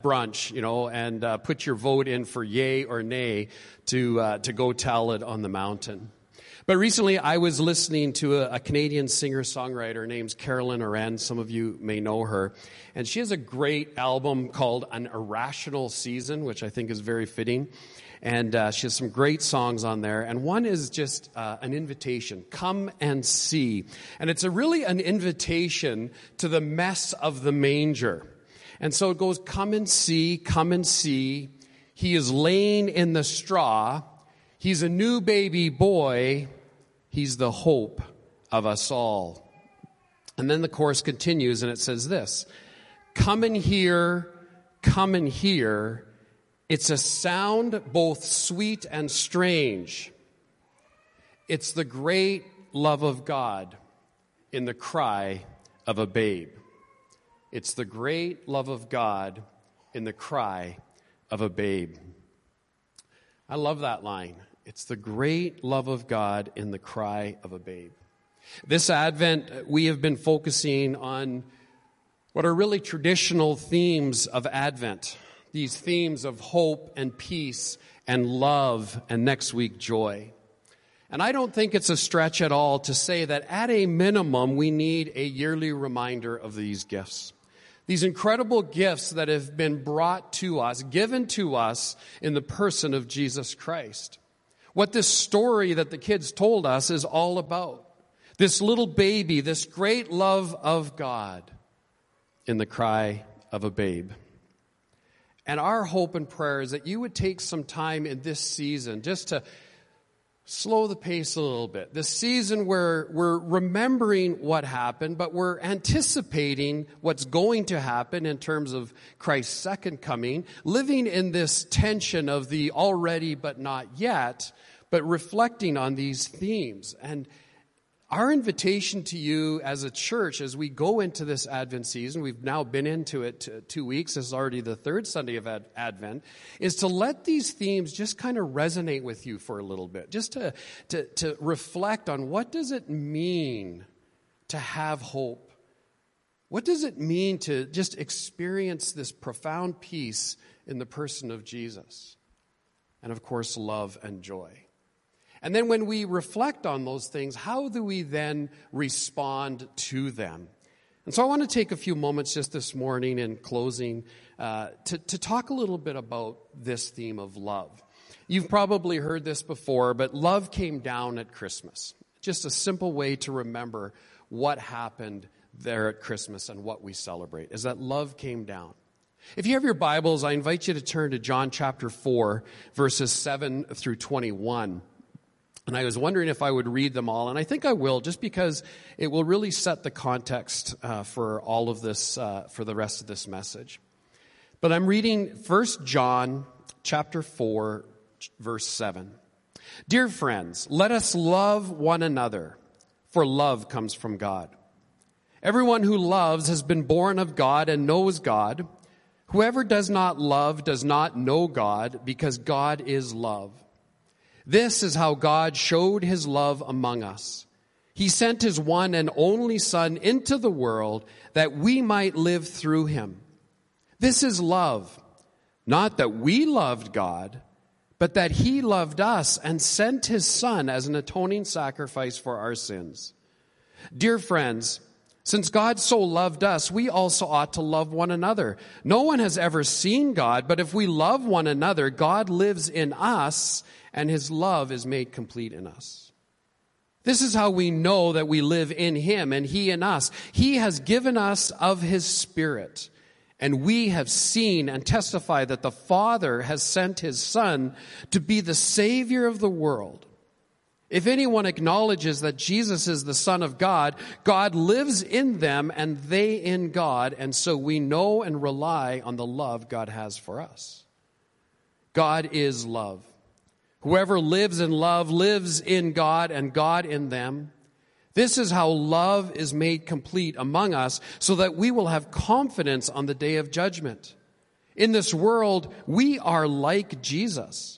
brunch, you know, and uh, put your vote in for yay or nay to uh, to go tell it on the mountain. But recently, I was listening to a, a Canadian singer songwriter named Carolyn Arend. Some of you may know her, and she has a great album called "An Irrational Season," which I think is very fitting. And uh, she has some great songs on there, and one is just uh, an invitation: "Come and see," and it's a really an invitation to the mess of the manger. And so it goes, Come and see, come and see. He is laying in the straw. He's a new baby boy. He's the hope of us all. And then the chorus continues and it says this Come and hear, come and hear. It's a sound both sweet and strange. It's the great love of God in the cry of a babe. It's the great love of God in the cry of a babe. I love that line. It's the great love of God in the cry of a babe. This Advent, uh, we have been focusing on what are really traditional themes of Advent. These themes of hope and peace and love and next week joy. And I don't think it's a stretch at all to say that at a minimum, we need a yearly reminder of these gifts. These incredible gifts that have been brought to us, given to us in the person of Jesus Christ. What this story that the kids told us is all about. This little baby, this great love of God in the cry of a babe. And our hope and prayer is that you would take some time in this season just to slow the pace a little bit. This season where we're remembering what happened, but we're anticipating what's going to happen in terms of Christ's second coming, living in this tension of the already but not yet, but reflecting on these themes. And our invitation to you as a church, as we go into this Advent season, we've now been into it two weeks, this is already the third Sunday of Advent, is to let these themes just kind of resonate with you for a little bit, just to, to, to reflect on what does it mean to have hope? What does it mean to just experience this profound peace in the person of Jesus? And of course, love and joy. And then when we reflect on those things, how do we then respond to them? And so I want to take a few moments just this morning in closing uh, to, to talk a little bit about this theme of love. You've probably heard this before, but love came down at Christmas. Just a simple way to remember what happened there at Christmas and what we celebrate is that love came down. If you have your Bibles, I invite you to turn to John chapter 4, verses 7 through 21. And I was wondering if I would read them all, and I think I will, just because it will really set the context uh, for all of this, uh, for the rest of this message. But I'm reading 1 John chapter 4, verse 7. Dear friends, let us love one another, for love comes from God. Everyone who loves has been born of God and knows God. Whoever does not love does not know God, because God is love. This is how God showed his love among us. He sent his one and only Son into the world that we might live through him. This is love. Not that we loved God, but that he loved us and sent his Son as an atoning sacrifice for our sins. Dear friends, since God so loved us, we also ought to love one another. No one has ever seen God, but if we love one another, God lives in us and his love is made complete in us. This is how we know that we live in him and he in us. He has given us of his spirit. And we have seen and testify that the Father has sent his Son to be the Savior of the world. If anyone acknowledges that Jesus is the Son of God, God lives in them and they in God, and so we know and rely on the love God has for us. God is love. Whoever lives in love lives in God and God in them. This is how love is made complete among us so that we will have confidence on the day of judgment. In this world, we are like Jesus.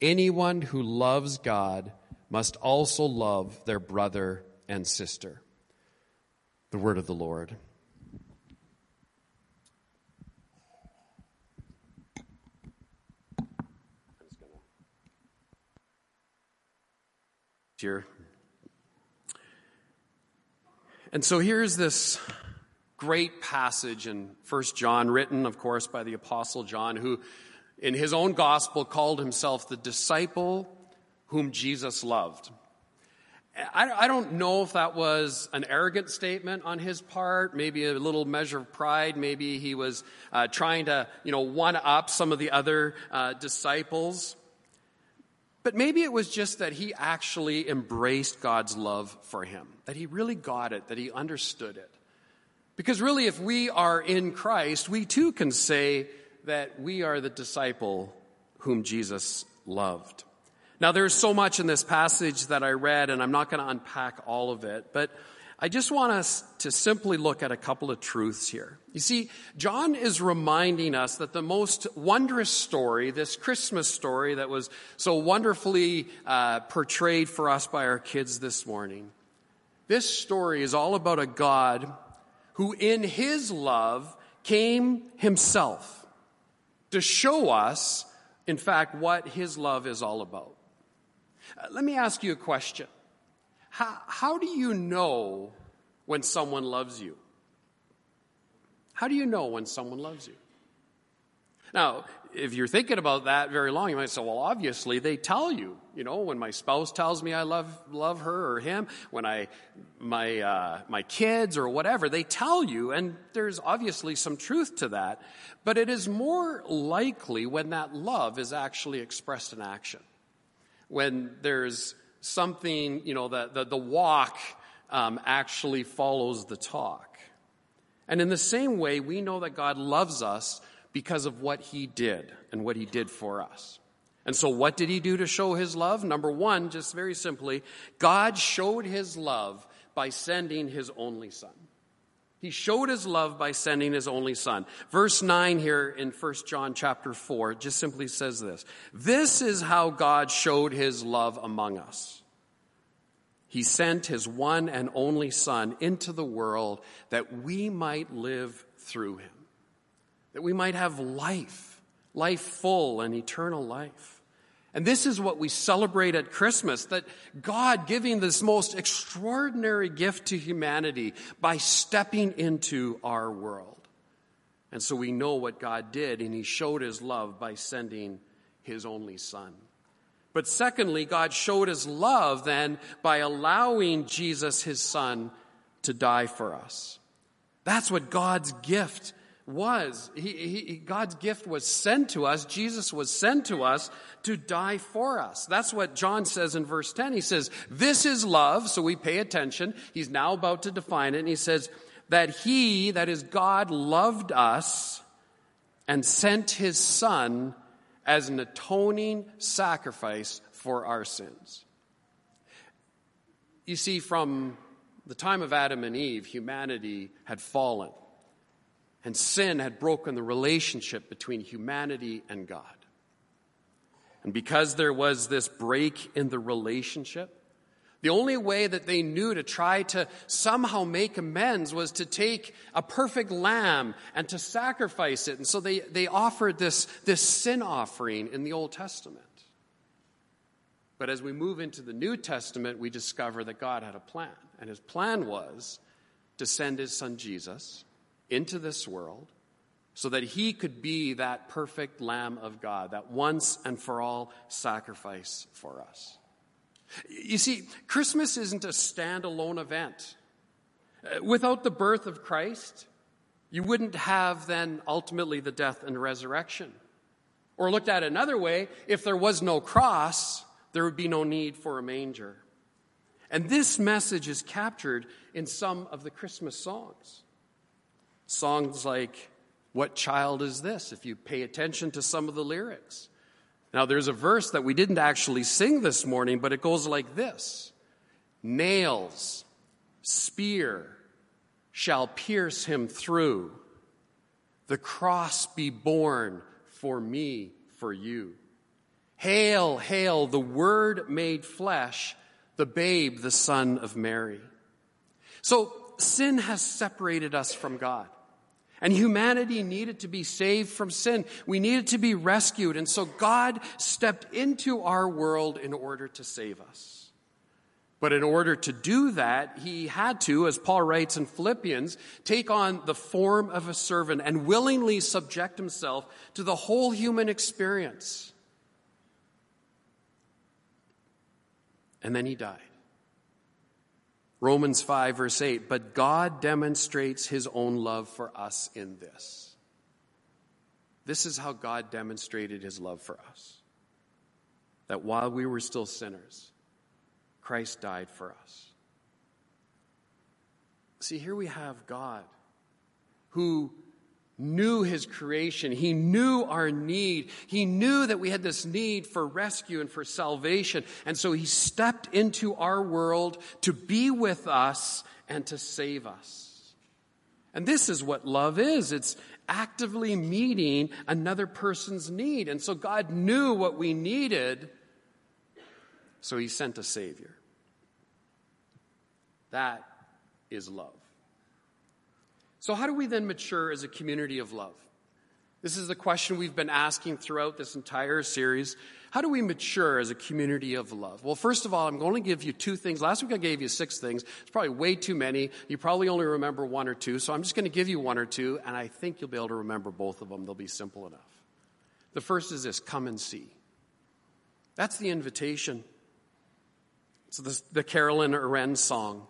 Anyone who loves God must also love their brother and sister. The word of the Lord. Here. And so here's this great passage in First John, written, of course, by the Apostle John, who in his own gospel called himself the disciple whom Jesus loved. I, don't know if that was an arrogant statement on his part, maybe a little measure of pride. Maybe he was uh, trying to, you know, one up some of the other uh, disciples. But maybe it was just that he actually embraced God's love for him, that he really got it, that he understood it. Because really, if we are in Christ, we too can say that we are the disciple whom Jesus loved. Now, there's so much in this passage that I read, and I'm not going to unpack all of it, but I just want us to simply look at a couple of truths here. You see, John is reminding us that the most wondrous story, this Christmas story that was so wonderfully uh, portrayed for us by our kids this morning, this story is all about a God who, in his love, came himself to show us, in fact, what his love is all about. Uh, let me ask you a question. How, how do you know when someone loves you? How do you know when someone loves you? Now, if you're thinking about that very long, you might say, well, obviously they tell you. You know, when my spouse tells me I love, love her or him, when I, my, uh, my kids or whatever, they tell you, and there's obviously some truth to that. But it is more likely when that love is actually expressed in action when there's something, you know, the, the, the walk um, actually follows the talk. And in the same way, we know that God loves us because of what he did and what he did for us. And so, what did he do to show his love? Number one, just very simply, God showed his love by sending his only son. He showed his love by sending his only son. Verse 9 here in 1 John chapter 4 just simply says this. This is how God showed his love among us. He sent his one and only son into the world that we might live through him. That we might have life, life full and eternal life. And this is what we celebrate at Christmas, that God giving this most extraordinary gift to humanity by stepping into our world. And so we know what God did, and He showed His love by sending His only Son. But secondly, God showed His love then by allowing Jesus, His Son, to die for us. That's what God's gift was. He, he, God's gift was sent to us. Jesus was sent to us to die for us. That's what John says in verse 10. He says, This is love. So we pay attention. He's now about to define it. And he says, That he, that is God, loved us and sent his son as an atoning sacrifice for our sins. You see, from the time of Adam and Eve, humanity had fallen. And sin had broken the relationship between humanity and God. And because there was this break in the relationship, the only way that they knew to try to somehow make amends was to take a perfect lamb and to sacrifice it. And so they, they offered this, this sin offering in the Old Testament. But as we move into the New Testament, we discover that God had a plan. And his plan was to send his son Jesus into this world so that he could be that perfect Lamb of God, that once and for all sacrifice for us. You see, Christmas isn't a standalone event. Uh, without the birth of Christ, you wouldn't have then ultimately the death and resurrection. Or looked at another way, if there was no cross, there would be no need for a manger. And this message is captured in some of the Christmas songs. Songs like What child is this? If you pay attention to some of the lyrics. Now, there's a verse that we didn't actually sing this morning, but it goes like this Nails, spear shall pierce him through, the cross be borne for me, for you. Hail, hail, the Word made flesh, the babe, the Son of Mary. So, sin has separated us from God. And humanity needed to be saved from sin. We needed to be rescued. And so God stepped into our world in order to save us. But in order to do that, he had to, as Paul writes in Philippians, take on the form of a servant and willingly subject himself to the whole human experience. And then he died. Romans 5, verse 8, but God demonstrates his own love for us in this. This is how God demonstrated his love for us. That while we were still sinners, Christ died for us. See, here we have God who knew his creation. He knew our need. He knew that we had this need for rescue and for salvation. And so he stepped into our world to be with us and to save us. And this is what love is. It's actively meeting another person's need. And so God knew what we needed. So he sent a savior. That is love. So, how do we then mature as a community of love? This is the question we've been asking throughout this entire series. How do we mature as a community of love? Well, first of all, I'm going to give you two things. Last week I gave you six things. It's probably way too many. You probably only remember one or two. So I'm just going to give you one or two, and I think you'll be able to remember both of them. They'll be simple enough. The first is this come and see. That's the invitation. It's the, the Carolyn Arend song.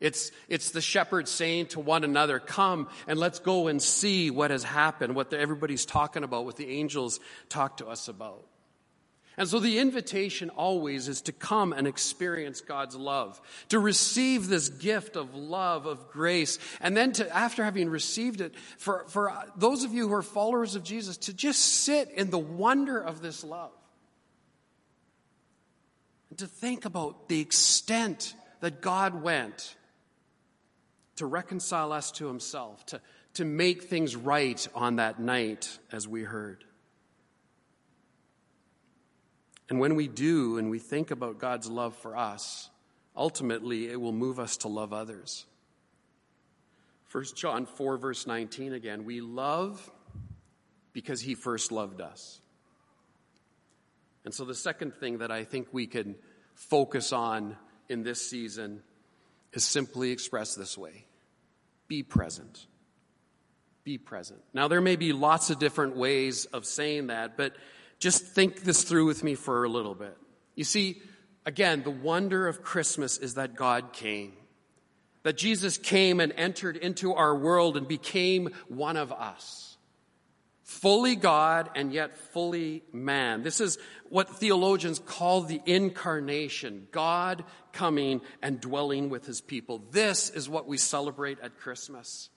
It's, it's the shepherds saying to one another, Come and let's go and see what has happened, what the, everybody's talking about, what the angels talk to us about. And so the invitation always is to come and experience God's love, to receive this gift of love, of grace, and then to, after having received it, for, for those of you who are followers of Jesus, to just sit in the wonder of this love. And to think about the extent that God went to reconcile us to himself, to, to make things right on that night, as we heard. And when we do and we think about God's love for us, ultimately it will move us to love others. 1 John 4, verse 19 again. We love because he first loved us. And so the second thing that I think we can focus on in this season is simply expressed this way be present. Be present. Now, there may be lots of different ways of saying that, but just think this through with me for a little bit. You see, again, the wonder of Christmas is that God came. That Jesus came and entered into our world and became one of us fully God and yet fully man. This is what theologians call the incarnation God coming and dwelling with his people. This is what we celebrate at Christmas.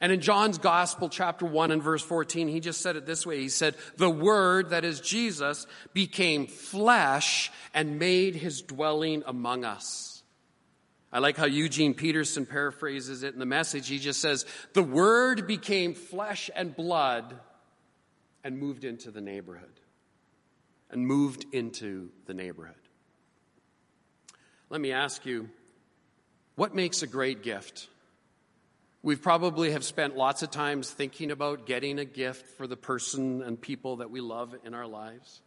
And in John's Gospel, chapter 1 and verse 14, he just said it this way. He said, The Word, that is Jesus, became flesh and made his dwelling among us. I like how Eugene Peterson paraphrases it in the message. He just says, The Word became flesh and blood and moved into the neighborhood. And moved into the neighborhood. Let me ask you, what makes a great gift? We probably have spent lots of times thinking about getting a gift for the person and people that we love in our lives.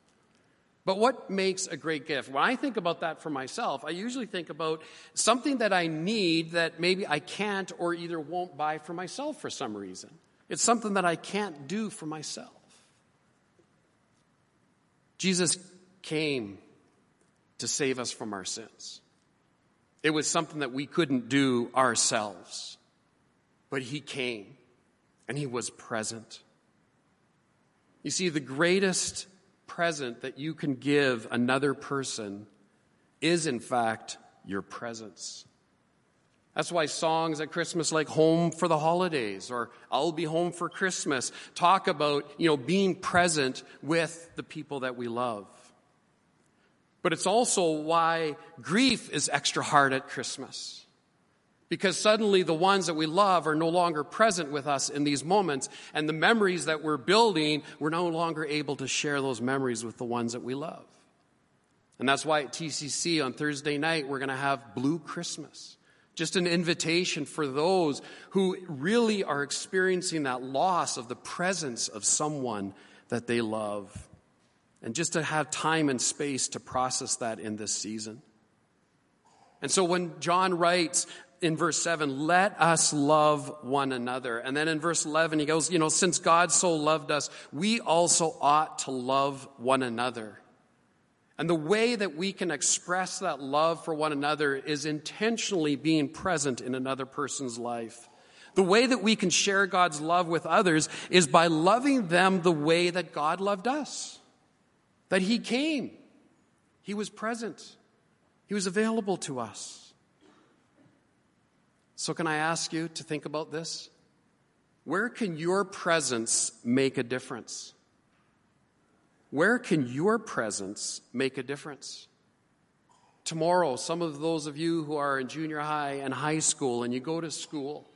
But what makes a great gift? When I think about that for myself, I usually think about something that I need that maybe I can't or either won't buy for myself for some reason. It's something that I can't do for myself. Jesus came to save us from our sins. It was something that we couldn't do ourselves. But He came and He was present. You see, the greatest present that you can give another person is, in fact, your presence. That's why songs at Christmas like Home for the Holidays or I'll Be Home for Christmas talk about, you know, being present with the people that we love. But it's also why grief is extra hard at Christmas. Because suddenly the ones that we love are no longer present with us in these moments, and the memories that we're building, we're no longer able to share those memories with the ones that we love. And that's why at TCC on Thursday night, we're going to have Blue Christmas. Just an invitation for those who really are experiencing that loss of the presence of someone that they love. And just to have time and space to process that in this season. And so when John writes in verse 7, let us love one another. And then in verse 11, he goes, you know, since God so loved us, we also ought to love one another. And the way that we can express that love for one another is intentionally being present in another person's life. The way that we can share God's love with others is by loving them the way that God loved us. That He came, He was present, He was available to us. So, can I ask you to think about this? Where can your presence make a difference? Where can your presence make a difference? Tomorrow, some of those of you who are in junior high and high school and you go to school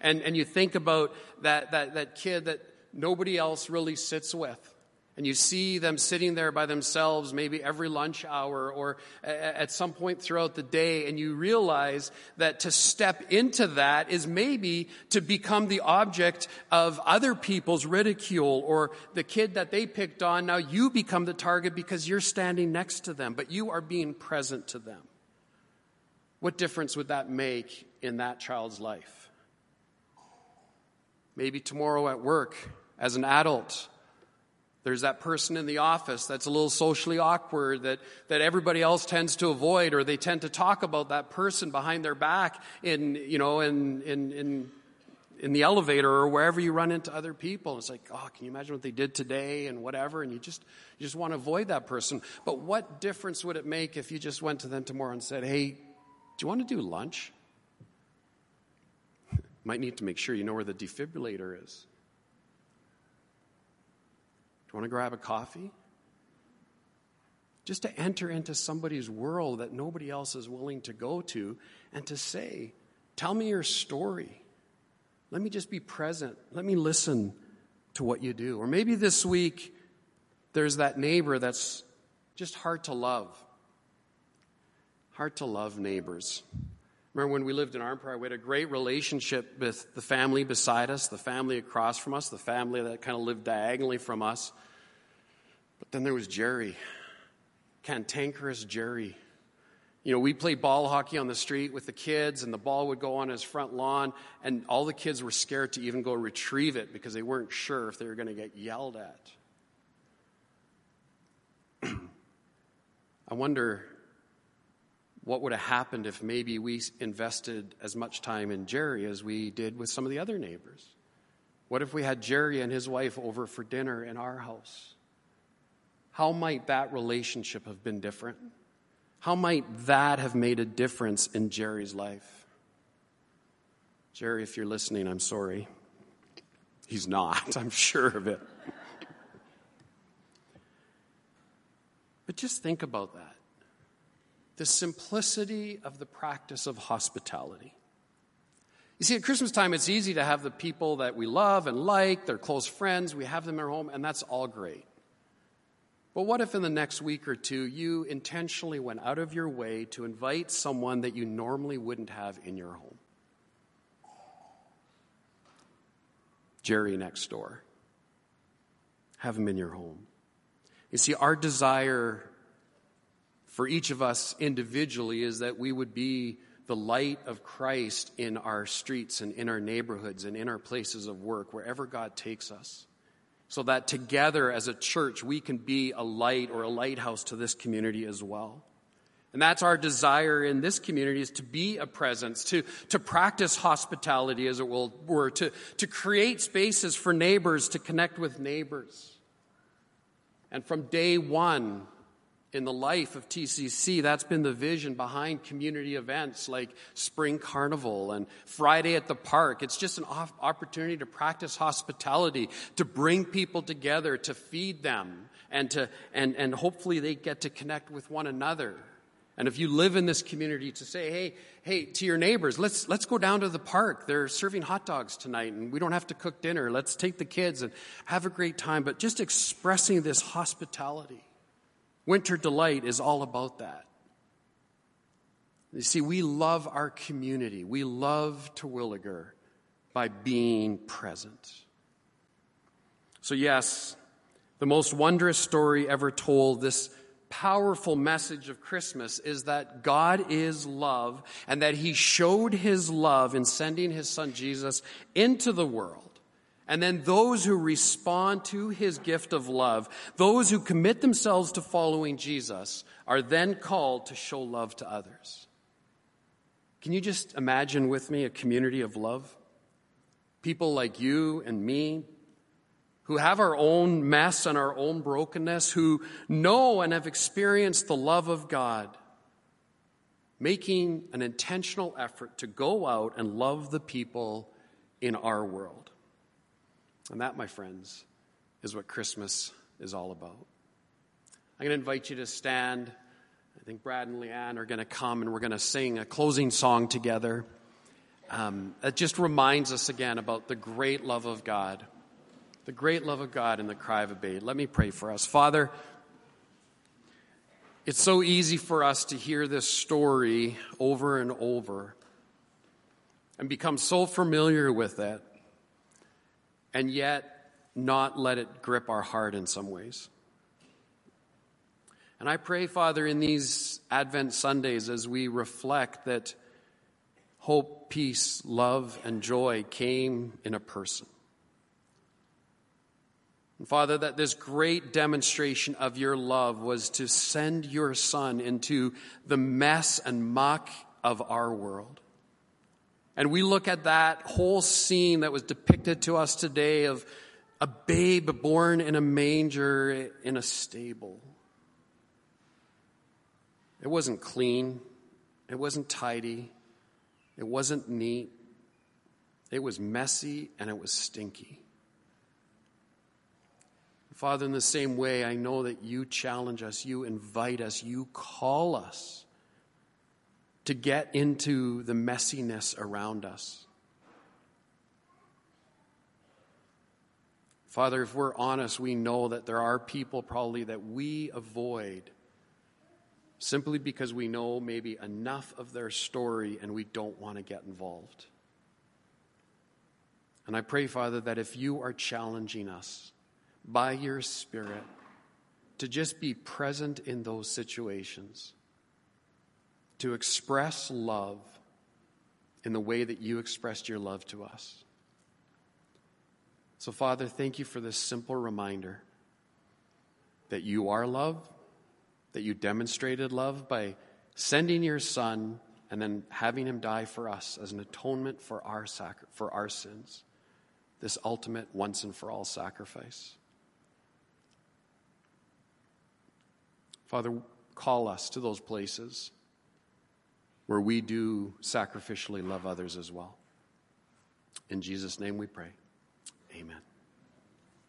and, and you think about that, that, that kid that nobody else really sits with and you see them sitting there by themselves, maybe every lunch hour or at some point throughout the day, and you realize that to step into that is maybe to become the object of other people's ridicule or the kid that they picked on. Now you become the target because you're standing next to them, but you are being present to them. What difference would that make in that child's life? Maybe tomorrow at work, as an adult, there's that person in the office that's a little socially awkward that, that everybody else tends to avoid, or they tend to talk about that person behind their back in, you know, in, in, in, in the elevator or wherever you run into other people. It's like, oh, can you imagine what they did today and whatever? And you just, you just want to avoid that person. But what difference would it make if you just went to them tomorrow and said, hey, do you want to do lunch? Might need to make sure you know where the defibrillator is you want to grab a coffee? Just to enter into somebody's world that nobody else is willing to go to and to say, Tell me your story. Let me just be present. Let me listen to what you do. Or maybe this week there's that neighbor that's just hard to love. Hard to love neighbors. Remember when we lived in Arnprior, we had a great relationship with the family beside us, the family across from us, the family that kind of lived diagonally from us. But then there was Jerry, cantankerous Jerry. You know, we played ball hockey on the street with the kids, and the ball would go on his front lawn, and all the kids were scared to even go retrieve it because they weren't sure if they were going to get yelled at. I wonder what would have happened if maybe we invested as much time in Jerry as we did with some of the other neighbors. What if we had Jerry and his wife over for dinner in our house? how might that relationship have been different? How might that have made a difference in Jerry's life? Jerry, if you're listening, I'm sorry. He's not, I'm sure of it. But just think about that the simplicity of the practice of hospitality. You see, at Christmas time, it's easy to have the people that we love and like, they're close friends, we have them at home, and that's all great. But what if in the next week or two you intentionally went out of your way to invite someone that you normally wouldn't have in your home? Jerry next door. Have him in your home. You see, our desire for each of us individually is that we would be the light of Christ in our streets and in our neighborhoods and in our places of work, wherever God takes us so that together as a church we can be a light or a lighthouse to this community as well. And that's our desire in this community is to be a presence, to, to practice hospitality, as it were, to, to create spaces for neighbors to connect with neighbors. And from day one in the life of TCC. That's been the vision behind community events like Spring Carnival and Friday at the Park. It's just an opportunity to practice hospitality, to bring people together, to feed them, and, to, and, and hopefully they get to connect with one another. And if you live in this community, to say, hey, hey, to your neighbors, let's, let's go down to the park. They're serving hot dogs tonight and we don't have to cook dinner. Let's take the kids and have a great time. But just expressing this hospitality. Winter Delight is all about that. You see, we love our community. We love Terwillegar by being present. So, yes, the most wondrous story ever told, this powerful message of Christmas is that God is love and that He showed His love in sending His Son Jesus into the world. And then those who respond to His gift of love, those who commit themselves to following Jesus, are then called to show love to others. Can you just imagine with me a community of love? People like you and me, who have our own mess and our own brokenness, who know and have experienced the love of God, making an intentional effort to go out and love the people in our world. And that, my friends, is what Christmas is all about. I'm going to invite you to stand. I think Brad and Leanne are going to come and we're going to sing a closing song together. Um, it just reminds us again about the great love of God the great love of God and the cry of a babe. Let me pray for us. Father, it's so easy for us to hear this story over and over and become so familiar with it, and yet not let it grip our heart in some ways. And I pray, Father, in these Advent Sundays as we reflect that hope, peace, love, and joy came in a person. And Father, that this great demonstration of your love was to send your Son into the mess and muck of our world. And we look at that whole scene that was depicted to us today of a babe born in a manger in a stable. It wasn't clean. It wasn't tidy. It wasn't neat. It was messy and it was stinky. Father, in the same way, I know that you challenge us, you invite us, you call us to get into the messiness around us. Father, if we're honest, we know that there are people probably that we avoid simply because we know maybe enough of their story and we don't want to get involved. And I pray, Father, that if you are challenging us, by your Spirit to just be present in those situations, to express love in the way that you expressed your love to us. So, Father, thank you for this simple reminder that you are love, that you demonstrated love by sending your Son and then having him die for us as an atonement for our, for our sins, this ultimate once and for all sacrifice. Father, call us to those places where we do sacrificially love others as well. In Jesus' name we pray. Amen.